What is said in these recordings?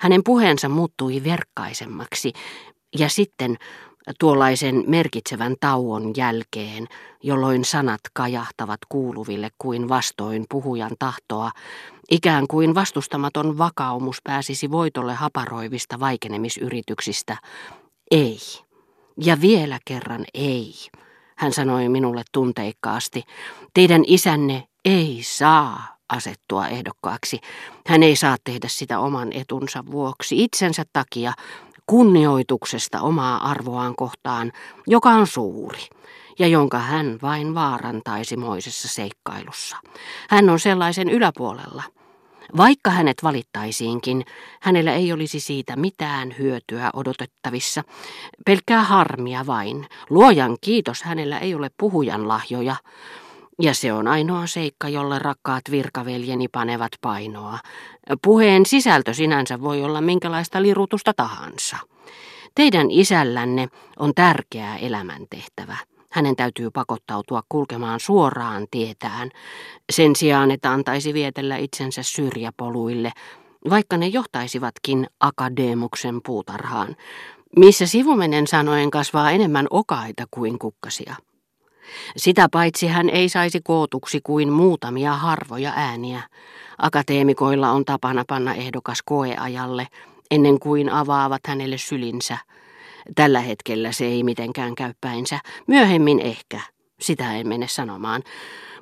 Hänen puheensa muuttui verkkaisemmaksi, ja sitten tuollaisen merkitsevän tauon jälkeen, jolloin sanat kajahtavat kuuluville kuin vastoin puhujan tahtoa, ikään kuin vastustamaton vakaumus pääsisi voitolle haparoivista vaikenemisyrityksistä. Ei. Ja vielä kerran ei. Hän sanoi minulle tunteikkaasti, teidän isänne ei saa asettua ehdokkaaksi. Hän ei saa tehdä sitä oman etunsa vuoksi, itsensä takia, kunnioituksesta omaa arvoaan kohtaan, joka on suuri ja jonka hän vain vaarantaisi moisessa seikkailussa. Hän on sellaisen yläpuolella. Vaikka hänet valittaisiinkin, hänellä ei olisi siitä mitään hyötyä odotettavissa. Pelkkää harmia vain. Luojan kiitos hänellä ei ole puhujan lahjoja. Ja se on ainoa seikka, jolle rakkaat virkaveljeni panevat painoa. Puheen sisältö sinänsä voi olla minkälaista lirutusta tahansa. Teidän isällänne on tärkeä elämäntehtävä. Hänen täytyy pakottautua kulkemaan suoraan tietään, sen sijaan, että antaisi vietellä itsensä syrjäpoluille, vaikka ne johtaisivatkin akadeemuksen puutarhaan, missä sivumenen sanoen kasvaa enemmän okaita kuin kukkasia. Sitä paitsi hän ei saisi kootuksi kuin muutamia harvoja ääniä. Akateemikoilla on tapana panna ehdokas koeajalle, ennen kuin avaavat hänelle sylinsä. Tällä hetkellä se ei mitenkään käy päinsä, myöhemmin ehkä, sitä en mene sanomaan,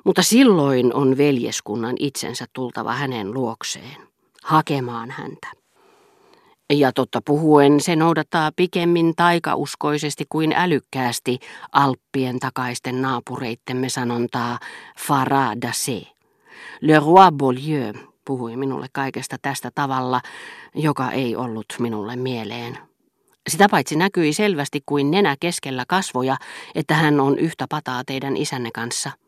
mutta silloin on veljeskunnan itsensä tultava hänen luokseen, hakemaan häntä. Ja totta puhuen se noudattaa pikemmin taikauskoisesti kuin älykkäästi Alppien takaisten naapureittemme sanontaa Fara se. Le roi Beaulieu puhui minulle kaikesta tästä tavalla, joka ei ollut minulle mieleen. Sitä paitsi näkyi selvästi kuin nenä keskellä kasvoja, että hän on yhtä pataa teidän isänne kanssa –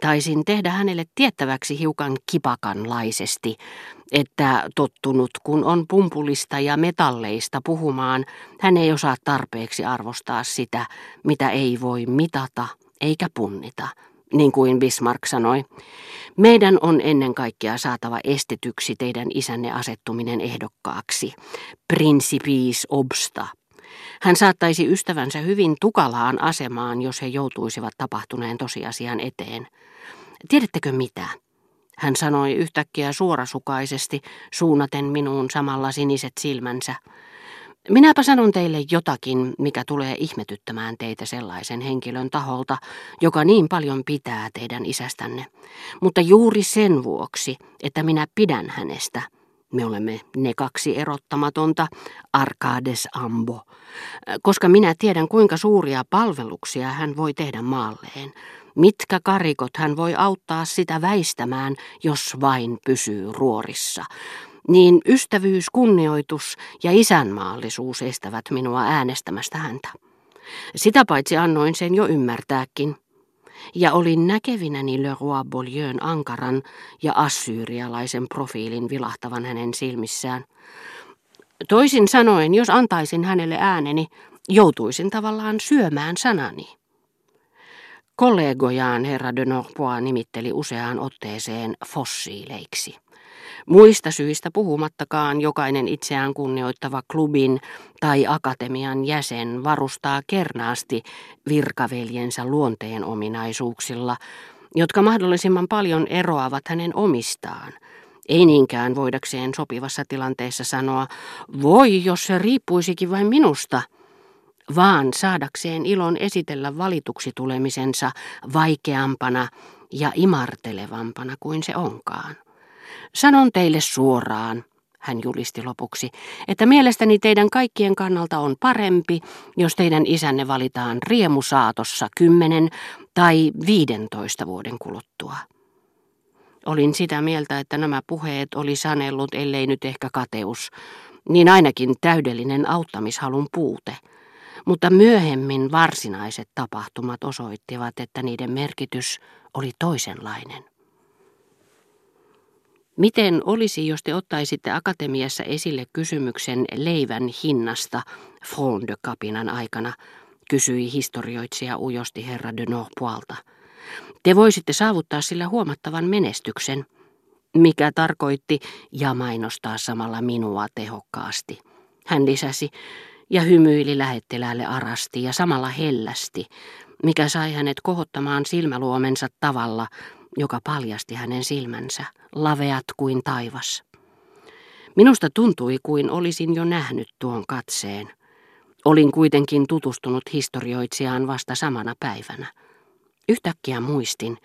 Taisin tehdä hänelle tiettäväksi hiukan kipakanlaisesti, että tottunut kun on pumpulista ja metalleista puhumaan, hän ei osaa tarpeeksi arvostaa sitä, mitä ei voi mitata eikä punnita, niin kuin Bismarck sanoi. Meidän on ennen kaikkea saatava estetyksi teidän isänne asettuminen ehdokkaaksi. Principis obsta. Hän saattaisi ystävänsä hyvin tukalaan asemaan, jos he joutuisivat tapahtuneen tosiasian eteen. Tiedättekö mitä? Hän sanoi yhtäkkiä suorasukaisesti, suunnaten minuun samalla siniset silmänsä. Minäpä sanon teille jotakin, mikä tulee ihmetyttämään teitä sellaisen henkilön taholta, joka niin paljon pitää teidän isästänne. Mutta juuri sen vuoksi, että minä pidän hänestä, me olemme ne kaksi erottamatonta, Arkades Ambo, koska minä tiedän kuinka suuria palveluksia hän voi tehdä maalleen. Mitkä karikot hän voi auttaa sitä väistämään, jos vain pysyy ruorissa. Niin ystävyys, kunnioitus ja isänmaallisuus estävät minua äänestämästä häntä. Sitä paitsi annoin sen jo ymmärtääkin ja olin näkevinäni Le Roi Beaulieun ankaran ja assyrialaisen profiilin vilahtavan hänen silmissään. Toisin sanoen, jos antaisin hänelle ääneni, joutuisin tavallaan syömään sanani. Kollegojaan herra de Norpois nimitteli useaan otteeseen fossiileiksi. Muista syistä puhumattakaan jokainen itseään kunnioittava klubin tai akatemian jäsen varustaa kernaasti virkaveljensä luonteen ominaisuuksilla, jotka mahdollisimman paljon eroavat hänen omistaan. Ei niinkään voidakseen sopivassa tilanteessa sanoa, voi jos se riippuisikin vain minusta, vaan saadakseen ilon esitellä valituksi tulemisensa vaikeampana ja imartelevampana kuin se onkaan. Sanon teille suoraan, hän julisti lopuksi, että mielestäni teidän kaikkien kannalta on parempi, jos teidän isänne valitaan riemusaatossa kymmenen tai viidentoista vuoden kuluttua. Olin sitä mieltä, että nämä puheet oli sanellut, ellei nyt ehkä kateus, niin ainakin täydellinen auttamishalun puute. Mutta myöhemmin varsinaiset tapahtumat osoittivat, että niiden merkitys oli toisenlainen. Miten olisi, jos te ottaisitte akatemiassa esille kysymyksen leivän hinnasta Front de Capinan aikana, kysyi historioitsija ujosti herra de Norpoalta. Te voisitte saavuttaa sillä huomattavan menestyksen. mikä tarkoitti ja mainostaa samalla minua tehokkaasti. Hän lisäsi ja hymyili lähettiläälle arasti ja samalla hellästi, mikä sai hänet kohottamaan silmäluomensa tavalla, joka paljasti hänen silmänsä, laveat kuin taivas. Minusta tuntui kuin olisin jo nähnyt tuon katseen. Olin kuitenkin tutustunut historioitsijaan vasta samana päivänä. Yhtäkkiä muistin,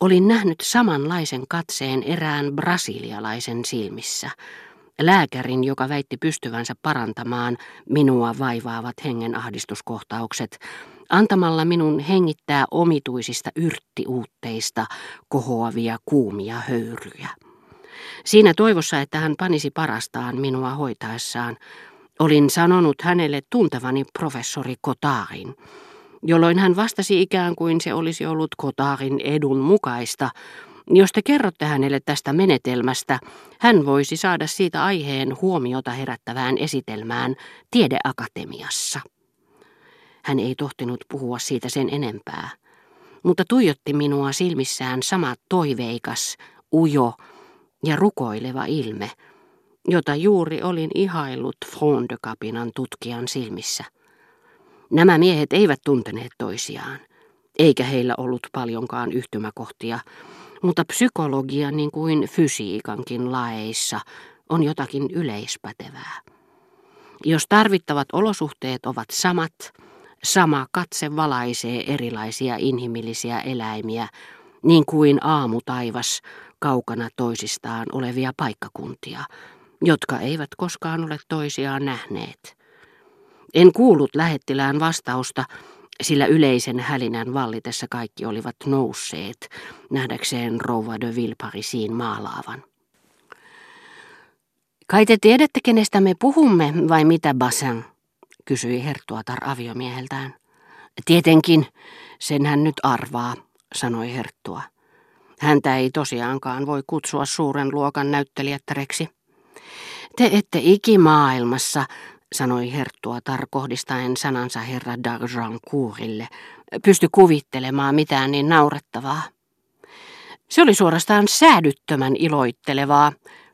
olin nähnyt samanlaisen katseen erään brasilialaisen silmissä, lääkärin, joka väitti pystyvänsä parantamaan minua vaivaavat hengenahdistuskohtaukset, antamalla minun hengittää omituisista yrttiuutteista kohoavia kuumia höyryjä. Siinä toivossa, että hän panisi parastaan minua hoitaessaan, olin sanonut hänelle tuntevani professori Kotaarin, jolloin hän vastasi ikään kuin se olisi ollut Kotaarin edun mukaista. Jos te kerrotte hänelle tästä menetelmästä, hän voisi saada siitä aiheen huomiota herättävään esitelmään tiedeakatemiassa. Hän ei tohtinut puhua siitä sen enempää, mutta tuijotti minua silmissään sama toiveikas, ujo ja rukoileva ilme, jota juuri olin ihaillut Fronde-kapinan tutkijan silmissä. Nämä miehet eivät tunteneet toisiaan, eikä heillä ollut paljonkaan yhtymäkohtia, mutta psykologia niin kuin fysiikankin laeissa on jotakin yleispätevää. Jos tarvittavat olosuhteet ovat samat, sama katse valaisee erilaisia inhimillisiä eläimiä, niin kuin aamutaivas kaukana toisistaan olevia paikkakuntia, jotka eivät koskaan ole toisiaan nähneet. En kuullut lähettilään vastausta, sillä yleisen hälinän vallitessa kaikki olivat nousseet, nähdäkseen rouva de Vilparisiin maalaavan. Kai te tiedätte, kenestä me puhumme, vai mitä, Bassin? Kysyi Herttuatar aviomieheltään. Tietenkin, sen hän nyt arvaa, sanoi Herttua. Häntä ei tosiaankaan voi kutsua suuren luokan näyttelijättäreksi. Te ette ikimaailmassa, sanoi Herttua tarkohdistaen sanansa herra d'Argencourille, pysty kuvittelemaan mitään niin naurettavaa. Se oli suorastaan säädyttömän iloittelevaa,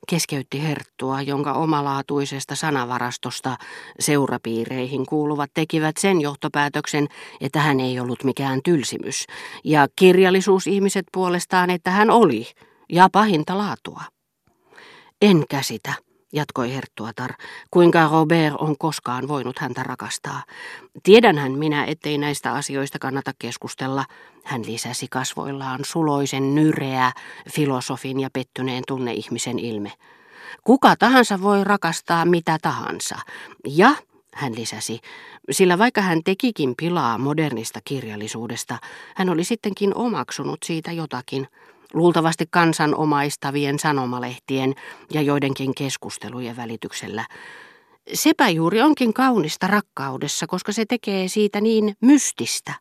keskeytti Herttua, jonka omalaatuisesta sanavarastosta seurapiireihin kuuluvat tekivät sen johtopäätöksen, että hän ei ollut mikään tylsimys, ja kirjallisuusihmiset puolestaan, että hän oli, ja pahinta laatua. En käsitä, jatkoi Herttuatar, kuinka Robert on koskaan voinut häntä rakastaa. Tiedänhän minä, ettei näistä asioista kannata keskustella, hän lisäsi kasvoillaan suloisen nyreä, filosofin ja pettyneen tunneihmisen ilme. Kuka tahansa voi rakastaa mitä tahansa. Ja, hän lisäsi, sillä vaikka hän tekikin pilaa modernista kirjallisuudesta, hän oli sittenkin omaksunut siitä jotakin – luultavasti kansanomaistavien sanomalehtien ja joidenkin keskustelujen välityksellä. Sepä juuri onkin kaunista rakkaudessa, koska se tekee siitä niin mystistä.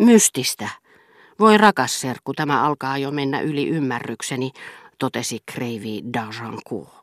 Mystistä. Voi rakas serkku, tämä alkaa jo mennä yli ymmärrykseni, totesi Kreivi d'Argencourt.